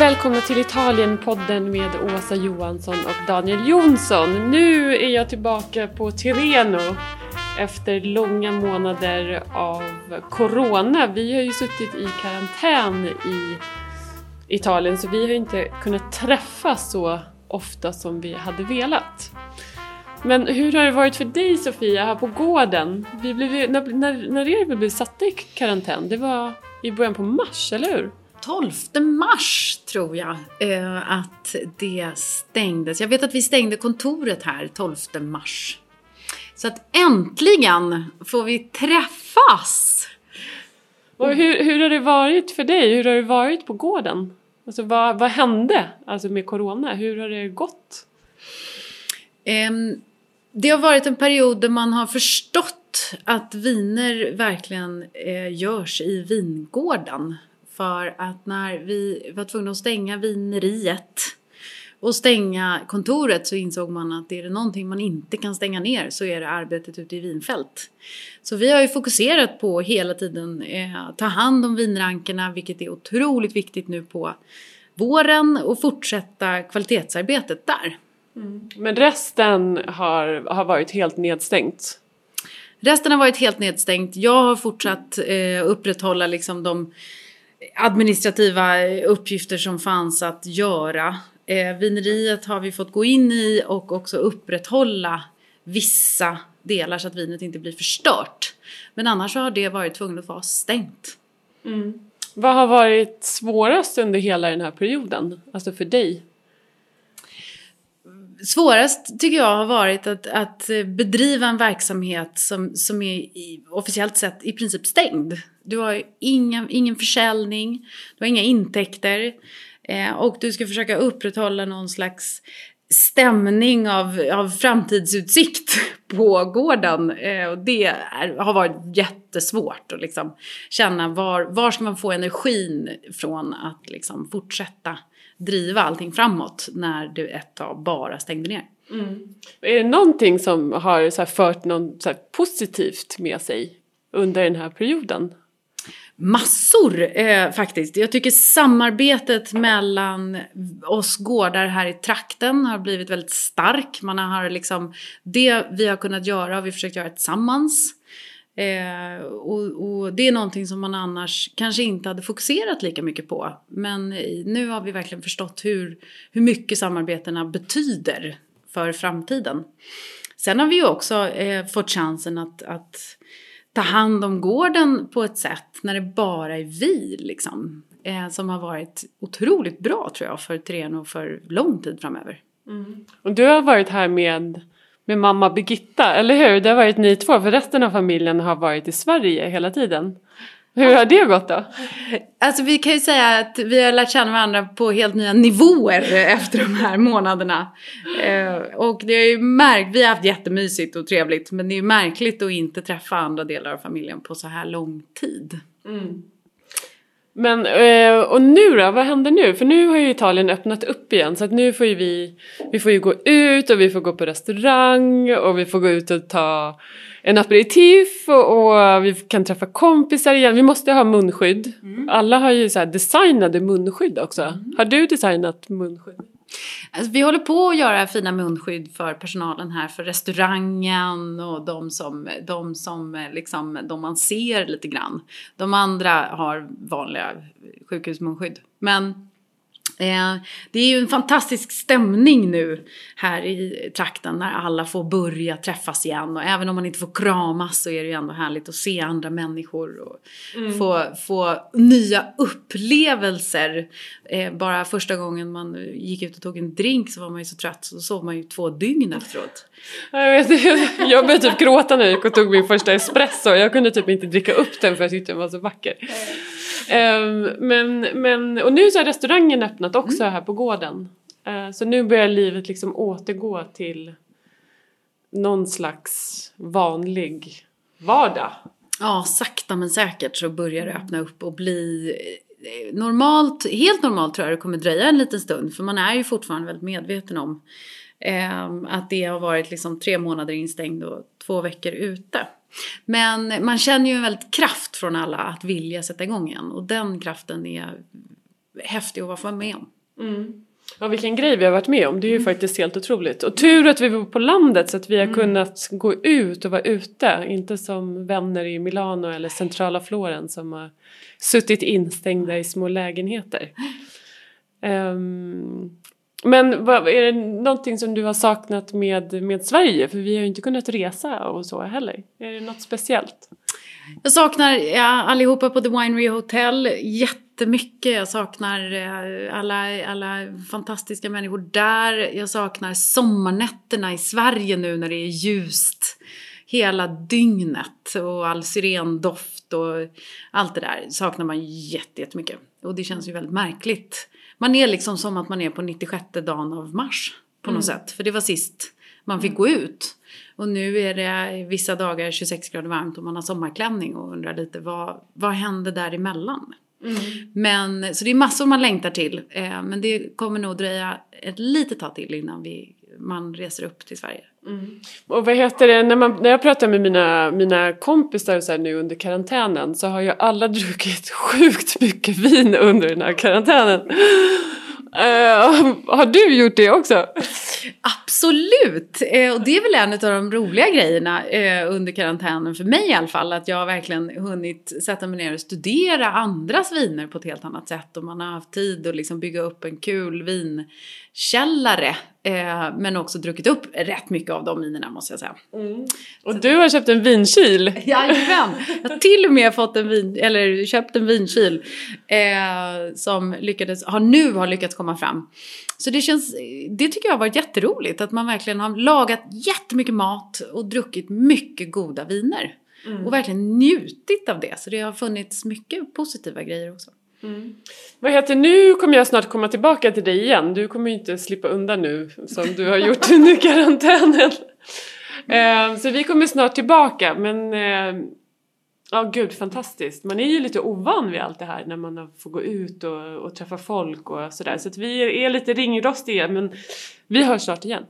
välkomna till Italienpodden med Åsa Johansson och Daniel Jonsson. Nu är jag tillbaka på Tireno efter långa månader av Corona. Vi har ju suttit i karantän i Italien så vi har inte kunnat träffas så ofta som vi hade velat. Men hur har det varit för dig Sofia här på gården? Vi blev, när, när, när er vi blev satta i karantän? Det var i början på mars, eller hur? 12 mars tror jag eh, att det stängdes. Jag vet att vi stängde kontoret här 12 mars. Så att äntligen får vi träffas! Och hur, hur har det varit för dig? Hur har det varit på gården? Alltså vad, vad hände alltså med corona? Hur har det gått? Um, det har varit en period där man har förstått att viner verkligen eh, görs i vingården. För att när vi var tvungna att stänga vineriet och stänga kontoret så insåg man att är det någonting man inte kan stänga ner så är det arbetet ute i vinfält. Så vi har ju fokuserat på hela tiden eh, ta hand om vinrankerna vilket är otroligt viktigt nu på våren och fortsätta kvalitetsarbetet där. Mm. Men resten har, har varit helt nedstängt? Resten har varit helt nedstängt. Jag har fortsatt eh, upprätthålla liksom de administrativa uppgifter som fanns att göra. Eh, vineriet har vi fått gå in i och också upprätthålla vissa delar så att vinet inte blir förstört. Men annars har det varit tvunget att vara stängt. Mm. Vad har varit svårast under hela den här perioden? Alltså för dig? Svårast tycker jag har varit att, att eh, bedriva en verksamhet som, som är i, officiellt sett i princip stängd. Du har inga, ingen försäljning, du har inga intäkter eh, och du ska försöka upprätthålla någon slags stämning av, av framtidsutsikt på gården. Eh, och det är, har varit jättesvårt att liksom känna var, var ska man få energin från att liksom fortsätta driva allting framåt när du ett tag bara stängde ner. Mm. Är det någonting som har så fört något positivt med sig under den här perioden? Massor eh, faktiskt. Jag tycker samarbetet mellan oss gårdar här i trakten har blivit väldigt stark. Man har liksom, det vi har kunnat göra har vi försökt göra tillsammans. Eh, och, och, det är någonting som man annars kanske inte hade fokuserat lika mycket på. Men nu har vi verkligen förstått hur, hur mycket samarbetena betyder för framtiden. Sen har vi ju också eh, fått chansen att, att ta hand om gården på ett sätt när det bara är vi liksom. Eh, som har varit otroligt bra tror jag för Treno för lång tid framöver. Mm. Och du har varit här med med mamma Birgitta, eller hur? Det har varit ni två, för resten av familjen har varit i Sverige hela tiden. Hur har det gått då? Alltså vi kan ju säga att vi har lärt känna varandra på helt nya nivåer efter de här månaderna. Eh, och det är ju märkt, vi har haft jättemysigt och trevligt men det är ju märkligt att inte träffa andra delar av familjen på så här lång tid. Mm. Men eh, och nu då, vad händer nu? För nu har ju Italien öppnat upp igen så att nu får ju vi, vi får ju gå ut och vi får gå på restaurang och vi får gå ut och ta en aperitif och, och vi kan träffa kompisar igen. Vi måste ha munskydd. Mm. Alla har ju så designade munskydd också. Mm. Har du designat munskydd? Alltså, vi håller på att göra fina munskydd för personalen här, för restaurangen och de som, de som eh, liksom, de man ser lite grann. De andra har vanliga sjukhusmunskydd. Men det är ju en fantastisk stämning nu här i trakten när alla får börja träffas igen och även om man inte får kramas så är det ju ändå härligt att se andra människor och mm. få, få nya upplevelser. Eh, bara första gången man gick ut och tog en drink så var man ju så trött så sov man ju två dygn efteråt. Jag, vet, jag började typ gråta när jag gick och tog min första espresso. Jag kunde typ inte dricka upp den för jag tyckte den var så vacker. Um, men, men, och nu så har restaurangen öppnat också mm. här på gården. Uh, så nu börjar livet liksom återgå till någon slags vanlig vardag. Ja, sakta men säkert så börjar det öppna upp och bli eh, normalt, helt normalt tror jag det kommer dröja en liten stund för man är ju fortfarande väldigt medveten om eh, att det har varit liksom tre månader instängd och två veckor ute. Men man känner ju en väldigt kraft från alla att vilja sätta igång igen och den kraften är häftig att vara med om. Mm. Ja vilken grej vi har varit med om, det är ju mm. faktiskt helt otroligt. Och tur att vi bor på landet så att vi har mm. kunnat gå ut och vara ute. Inte som vänner i Milano eller centrala Florens som har suttit instängda i små lägenheter. Um, men vad, är det någonting som du har saknat med, med Sverige? För vi har ju inte kunnat resa och så heller. Är det något speciellt? Jag saknar ja, allihopa på The Winery Hotel jättemycket. Jag saknar eh, alla, alla fantastiska människor där. Jag saknar sommarnätterna i Sverige nu när det är ljust hela dygnet och all syrendoft och allt det där saknar man jättemycket. Och det känns ju väldigt märkligt. Man är liksom som att man är på 96 dagen av mars på något mm. sätt. För det var sist man fick gå ut. Och nu är det vissa dagar 26 grader varmt och man har sommarklänning och undrar lite vad, vad hände däremellan? Mm. Men, så det är massor man längtar till. Eh, men det kommer nog dröja ett litet tag till innan vi, man reser upp till Sverige. Mm. Och vad heter det, när, man, när jag pratar med mina, mina kompisar så nu under karantänen så har ju alla druckit sjukt mycket vin under den här karantänen. Uh, har du gjort det också? Absolut! Uh, och det är väl en av de roliga grejerna uh, under karantänen för mig i alla fall. Att jag har verkligen hunnit sätta mig ner och studera andras viner på ett helt annat sätt. Och man har haft tid att liksom bygga upp en kul vinkällare Eh, men också druckit upp rätt mycket av de vinerna måste jag säga. Mm. Och Så du har köpt en vinkyl! Jajamän! Jag har till och med fått en vin, eller köpt en vinkyl eh, som lyckades, har nu har lyckats komma fram. Så det känns, det tycker jag har varit jätteroligt att man verkligen har lagat jättemycket mat och druckit mycket goda viner. Mm. Och verkligen njutit av det. Så det har funnits mycket positiva grejer också. Mm. Vad heter nu kommer jag snart komma tillbaka till dig igen. Du kommer ju inte slippa undan nu som du har gjort under karantänen. Eh, så vi kommer snart tillbaka men eh, Ja oh, gud fantastiskt. Man är ju lite ovan vid allt det här när man får gå ut och, och träffa folk och sådär. Så att vi är lite ringrostiga men vi hörs snart igen.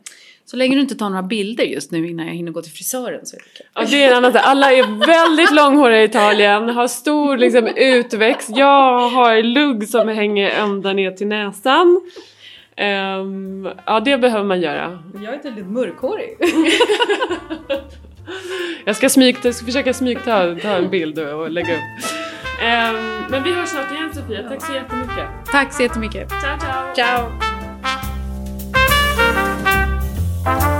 Så länge du inte tar några bilder just nu innan jag hinner gå till frisören så är det okej. Ja, det är en annan Alla är väldigt långhåriga i Italien, har stor liksom, utväxt. Jag har lugg som hänger ända ner till näsan. Um, ja, det behöver man göra. Jag är väldigt mörkhårig. jag ska, smyg, jag ska försöka smygta ta en bild och, och lägga upp. Um, men vi hörs snart igen Sofia, tack så jättemycket. Tack så jättemycket. Ciao ciao. Ciao. Bye.